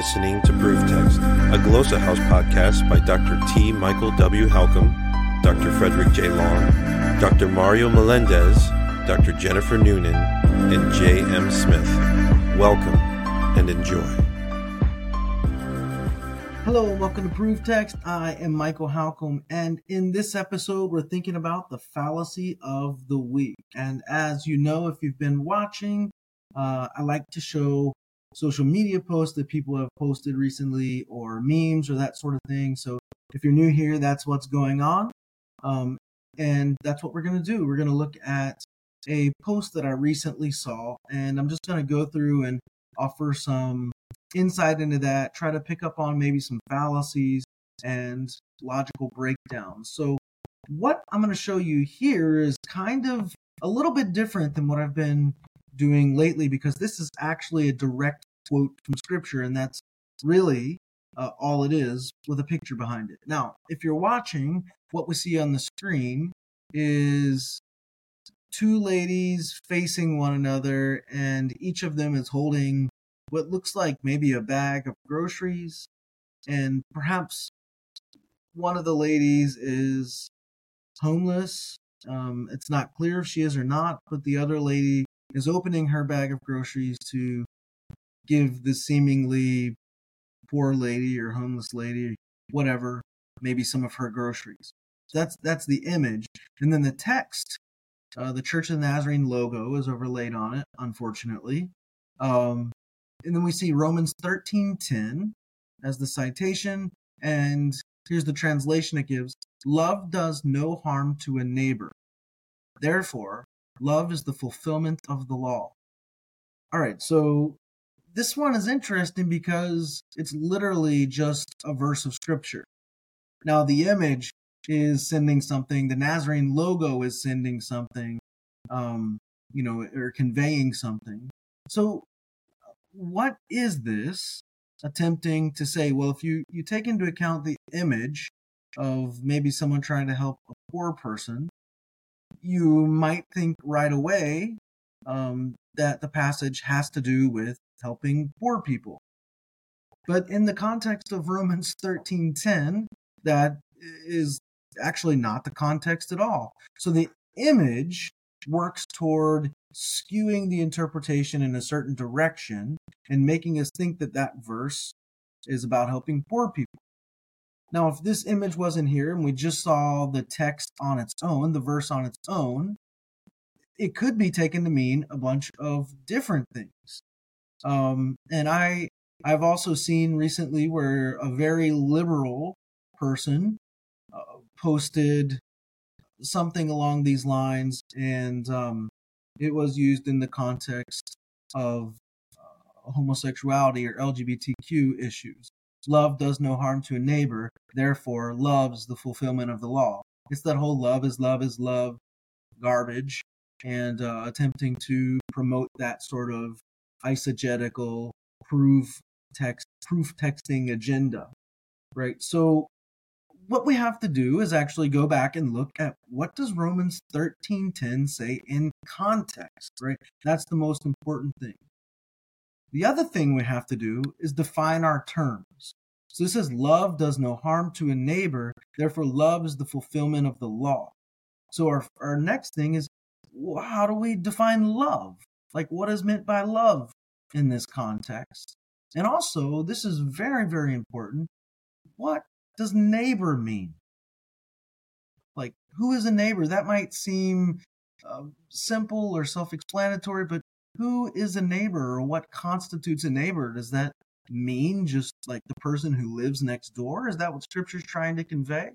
listening to Proof Text, a Glossa House podcast by Dr. T. Michael W. Halcomb, Dr. Frederick J. Long, Dr. Mario Melendez, Dr. Jennifer Noonan, and J. M. Smith. Welcome and enjoy. Hello welcome to Proof Text. I am Michael Halcomb, and in this episode, we're thinking about the fallacy of the week. And as you know, if you've been watching, uh, I like to show social media posts that people have posted recently or memes or that sort of thing. So if you're new here, that's what's going on. Um, and that's what we're going to do. We're going to look at a post that I recently saw, and I'm just going to go through and offer some insight into that, try to pick up on maybe some fallacies and logical breakdowns. So, what I'm going to show you here is kind of a little bit different than what I've been doing lately because this is actually a direct quote from scripture, and that's really uh, all it is with a picture behind it. Now, if you're watching, what we see on the screen is two ladies facing one another, and each of them is holding what looks like maybe a bag of groceries, and perhaps one of the ladies is homeless. Um, it's not clear if she is or not, but the other lady is opening her bag of groceries to give the seemingly poor lady or homeless lady, whatever, maybe some of her groceries. That's that's the image, and then the text. Uh, the Church of the Nazarene logo is overlaid on it, unfortunately. Um, and then we see Romans 13:10 as the citation, and here's the translation it gives: "Love does no harm to a neighbor. Therefore, love is the fulfillment of the law." All right, so this one is interesting because it's literally just a verse of scripture. Now, the image is sending something, the Nazarene logo is sending something, um, you know, or conveying something. So, what is this attempting to say? Well, if you, you take into account the image of maybe someone trying to help a poor person, you might think right away um, that the passage has to do with helping poor people. But in the context of Romans 13:10, that is actually not the context at all. So the image works toward skewing the interpretation in a certain direction and making us think that that verse is about helping poor people. Now, if this image wasn't here and we just saw the text on its own, the verse on its own, it could be taken to mean a bunch of different things. Um, and I I've also seen recently where a very liberal person uh, posted something along these lines, and um, it was used in the context of uh, homosexuality or LGBTQ issues. Love does no harm to a neighbor, therefore, loves the fulfillment of the law. It's that whole love is love is love garbage, and uh, attempting to promote that sort of eisegetical proof text proof texting agenda right? So what we have to do is actually go back and look at what does romans 13:10 say in context right? That's the most important thing the other thing we have to do is define our terms so this says love does no harm to a neighbor therefore love is the fulfillment of the law so our, our next thing is how do we define love like what is meant by love in this context. And also, this is very, very important. What does neighbor mean? Like, who is a neighbor? That might seem uh, simple or self explanatory, but who is a neighbor or what constitutes a neighbor? Does that mean just like the person who lives next door? Is that what scripture's trying to convey?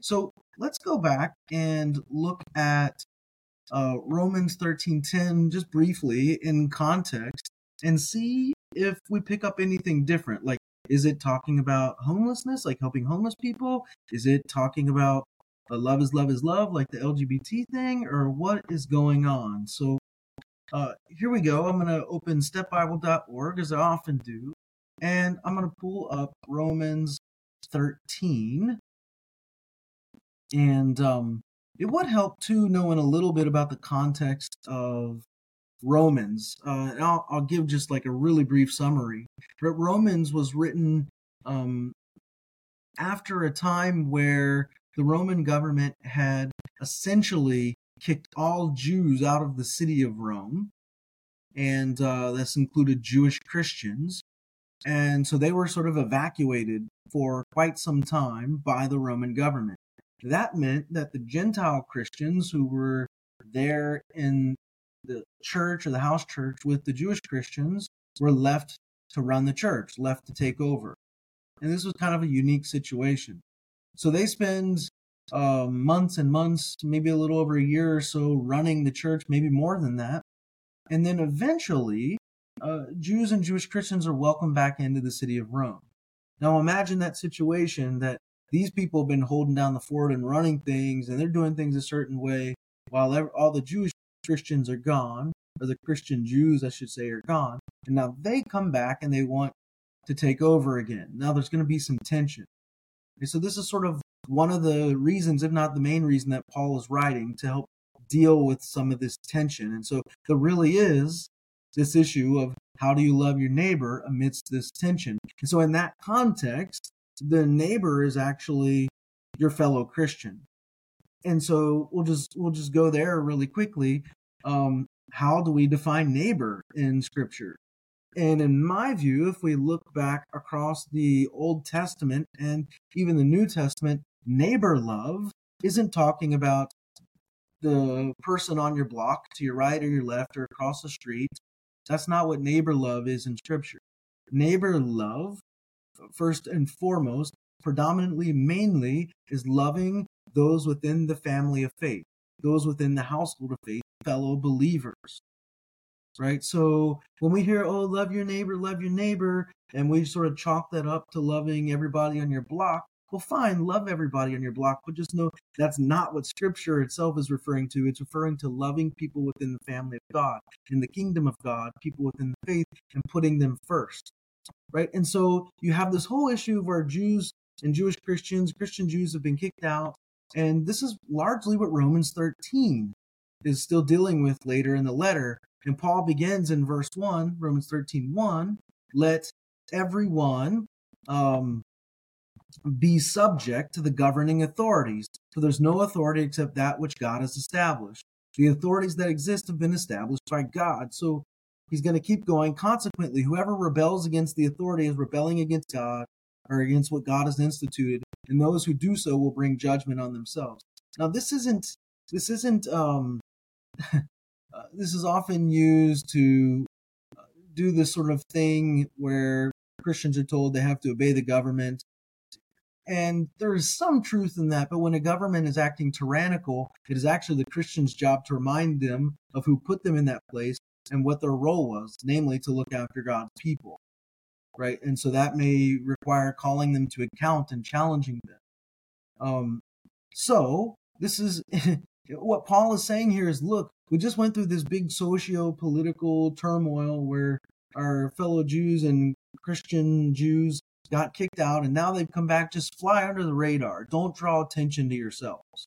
So let's go back and look at uh, Romans 13:10 just briefly in context and see if we pick up anything different. Like, is it talking about homelessness, like helping homeless people? Is it talking about love is love is love, like the LGBT thing, or what is going on? So uh, here we go. I'm going to open stepbible.org as I often do, and I'm going to pull up Romans 13. And um, it would help too knowing a little bit about the context of Romans. Uh, I'll, I'll give just like a really brief summary. But Romans was written um, after a time where the Roman government had essentially kicked all Jews out of the city of Rome, and uh, this included Jewish Christians. And so they were sort of evacuated for quite some time by the Roman government. That meant that the Gentile Christians who were there in the church or the house church with the Jewish Christians were left to run the church, left to take over. And this was kind of a unique situation. So they spend uh, months and months, maybe a little over a year or so, running the church, maybe more than that. And then eventually, uh, Jews and Jewish Christians are welcomed back into the city of Rome. Now imagine that situation that these people have been holding down the fort and running things, and they're doing things a certain way, while all the Jewish Christians are gone, or the Christian Jews, I should say, are gone. And now they come back and they want to take over again. Now there's going to be some tension. Okay, so this is sort of one of the reasons, if not the main reason, that Paul is writing to help deal with some of this tension. And so there really is this issue of how do you love your neighbor amidst this tension. And so in that context, the neighbor is actually your fellow Christian. And so we'll just we'll just go there really quickly. Um, how do we define neighbor in Scripture? And in my view, if we look back across the Old Testament and even the New Testament, neighbor love isn't talking about the person on your block to your right or your left or across the street. That's not what neighbor love is in Scripture. Neighbor love, first and foremost, predominantly, mainly, is loving those within the family of faith, those within the household of faith, fellow believers. Right? So when we hear, oh, love your neighbor, love your neighbor, and we sort of chalk that up to loving everybody on your block, well, fine, love everybody on your block, but just know that's not what Scripture itself is referring to. It's referring to loving people within the family of God, in the kingdom of God, people within the faith, and putting them first. Right? And so you have this whole issue of where Jews and Jewish Christians, Christian Jews have been kicked out. And this is largely what Romans 13 is still dealing with later in the letter. And Paul begins in verse 1, Romans 13 1, let everyone um, be subject to the governing authorities, for there's no authority except that which God has established. The authorities that exist have been established by God. So he's going to keep going. Consequently, whoever rebels against the authority is rebelling against God or against what God has instituted, and those who do so will bring judgment on themselves. Now, this isn't this isn't um, uh, this is often used to uh, do this sort of thing where Christians are told they have to obey the government and there is some truth in that, but when a government is acting tyrannical, it is actually the Christian's job to remind them of who put them in that place and what their role was, namely to look after God's people. Right? And so that may require calling them to account and challenging them. Um, so this is what Paul is saying here is look, we just went through this big socio political turmoil where our fellow Jews and Christian Jews got kicked out, and now they've come back. Just fly under the radar. Don't draw attention to yourselves,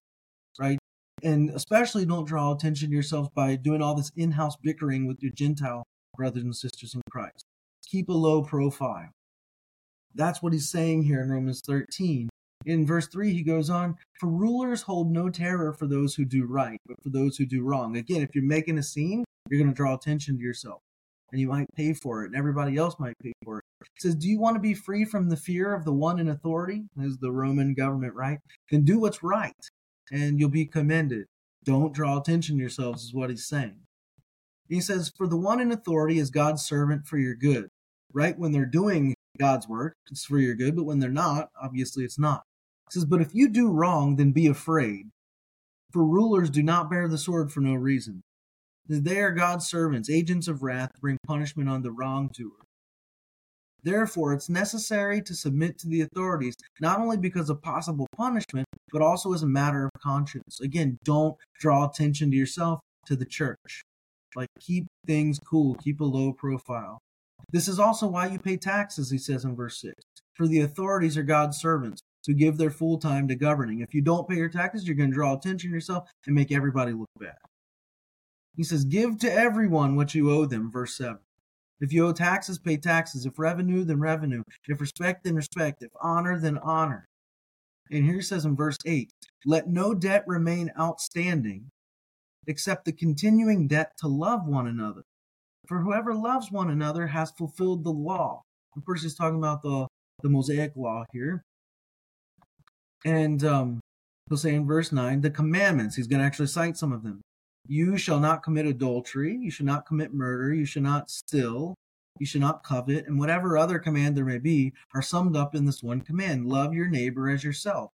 right? And especially don't draw attention to yourselves by doing all this in house bickering with your Gentile brothers and sisters in Christ. Keep a low profile. That's what he's saying here in Romans 13. In verse 3, he goes on, For rulers hold no terror for those who do right, but for those who do wrong. Again, if you're making a scene, you're going to draw attention to yourself and you might pay for it, and everybody else might pay for it. It says, Do you want to be free from the fear of the one in authority? Is the Roman government right? Then do what's right, and you'll be commended. Don't draw attention to yourselves, is what he's saying. He says, For the one in authority is God's servant for your good. Right? When they're doing God's work, it's for your good, but when they're not, obviously it's not. He says, But if you do wrong, then be afraid. For rulers do not bear the sword for no reason. They are God's servants, agents of wrath, bring punishment on the wrongdoer. Therefore, it's necessary to submit to the authorities, not only because of possible punishment, but also as a matter of conscience. Again, don't draw attention to yourself, to the church. Like, keep things cool, keep a low profile. This is also why you pay taxes, he says in verse 6. For the authorities are God's servants who give their full time to governing. If you don't pay your taxes, you're going to draw attention to yourself and make everybody look bad. He says, Give to everyone what you owe them, verse 7. If you owe taxes, pay taxes. If revenue, then revenue. If respect, then respect. If honor, then honor. And here he says in verse 8 Let no debt remain outstanding except the continuing debt to love one another. For whoever loves one another has fulfilled the law. Of course, he's talking about the, the Mosaic law here. And um, he'll say in verse 9, the commandments, he's going to actually cite some of them. You shall not commit adultery. You should not commit murder. You should not steal. You should not covet. And whatever other command there may be are summed up in this one command love your neighbor as yourself.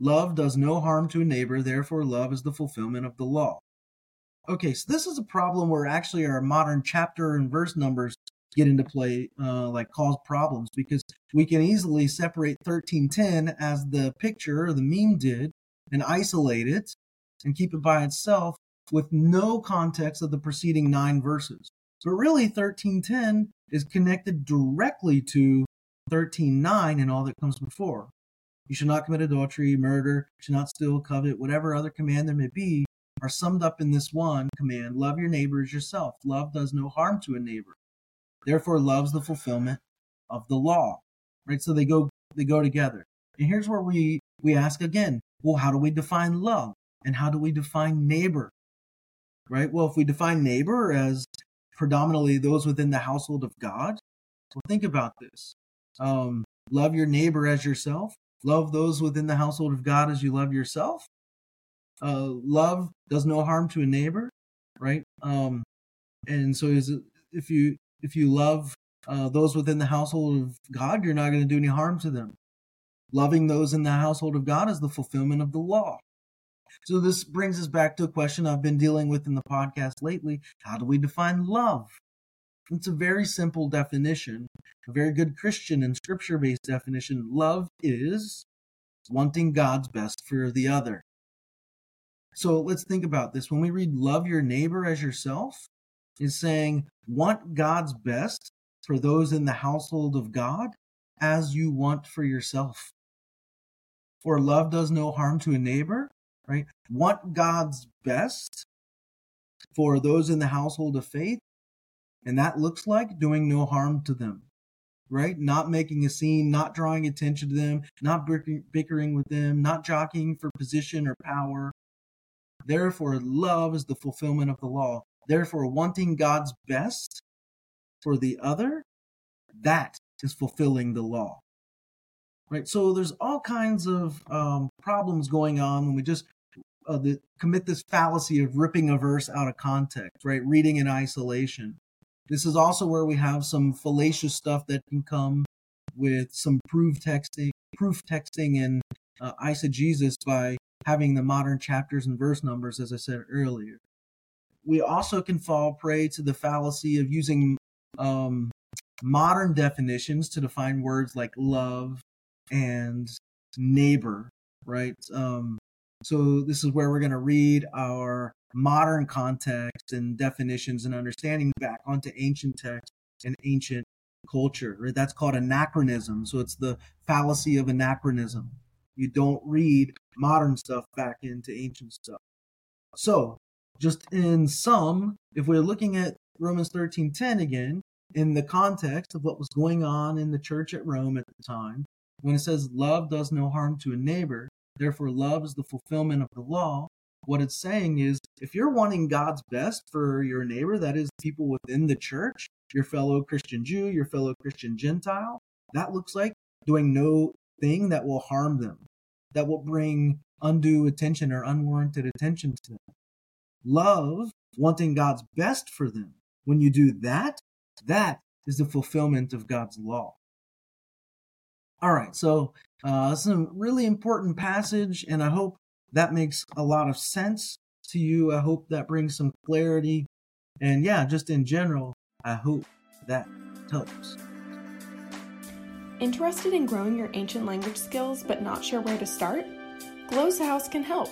Love does no harm to a neighbor, therefore, love is the fulfillment of the law. Okay, so this is a problem where actually our modern chapter and verse numbers get into play, uh, like cause problems, because we can easily separate 1310 as the picture or the meme did and isolate it and keep it by itself with no context of the preceding nine verses. But really, 1310 is connected directly to 13.9 and all that comes before. You should not commit adultery, murder, should not steal, covet, whatever other command there may be, are summed up in this one command love your neighbor as yourself. Love does no harm to a neighbor. Therefore, love's the fulfillment of the law. Right? So they go they go together. And here's where we we ask again, well, how do we define love? And how do we define neighbor? Right? Well, if we define neighbor as predominantly those within the household of God, well, think about this. Um, love your neighbor as yourself. Love those within the household of God as you love yourself. Uh, love does no harm to a neighbor, right? Um, and so is if you if you love uh, those within the household of God, you're not going to do any harm to them. Loving those in the household of God is the fulfillment of the law. So this brings us back to a question I've been dealing with in the podcast lately. How do we define love? It's a very simple definition, a very good Christian and scripture based definition. Love is wanting God's best for the other. So let's think about this. When we read love your neighbor as yourself, is saying want God's best for those in the household of God as you want for yourself. For love does no harm to a neighbor, right? Want God's best for those in the household of faith and that looks like doing no harm to them, right? Not making a scene, not drawing attention to them, not bickering with them, not jockeying for position or power. Therefore, love is the fulfillment of the law. Therefore, wanting God's best for the other, that is fulfilling the law. Right? So there's all kinds of um, problems going on when we just uh, the, commit this fallacy of ripping a verse out of context, right? Reading in isolation. This is also where we have some fallacious stuff that can come with some proof texting, proof texting and uh, eisegesis by having the modern chapters and verse numbers, as I said earlier. We also can fall prey to the fallacy of using um, modern definitions to define words like love and neighbor, right? Um, so this is where we're going to read our modern context and definitions and understanding back onto ancient text and ancient culture. Right? That's called anachronism. So it's the fallacy of anachronism. You don't read modern stuff back into ancient stuff. So, just in sum, if we're looking at Romans 13:10 again, in the context of what was going on in the church at Rome at the time, when it says love does no harm to a neighbor, therefore love is the fulfillment of the law, what it's saying is if you're wanting God's best for your neighbor, that is people within the church, your fellow Christian Jew, your fellow Christian Gentile, that looks like doing no thing that will harm them, that will bring undue attention or unwarranted attention to them. Love, wanting God's best for them. When you do that, that is the fulfillment of God's law. All right, so uh, a really important passage, and I hope that makes a lot of sense to you. I hope that brings some clarity. And yeah, just in general, I hope that helps. Interested in growing your ancient language skills but not sure where to start? Glossa House can help.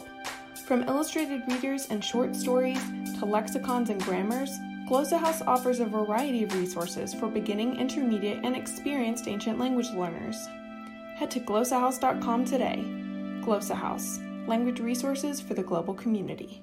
From illustrated readers and short stories to lexicons and grammars, Glossa House offers a variety of resources for beginning, intermediate, and experienced ancient language learners. Head to glossahouse.com today. Glossa House language resources for the global community.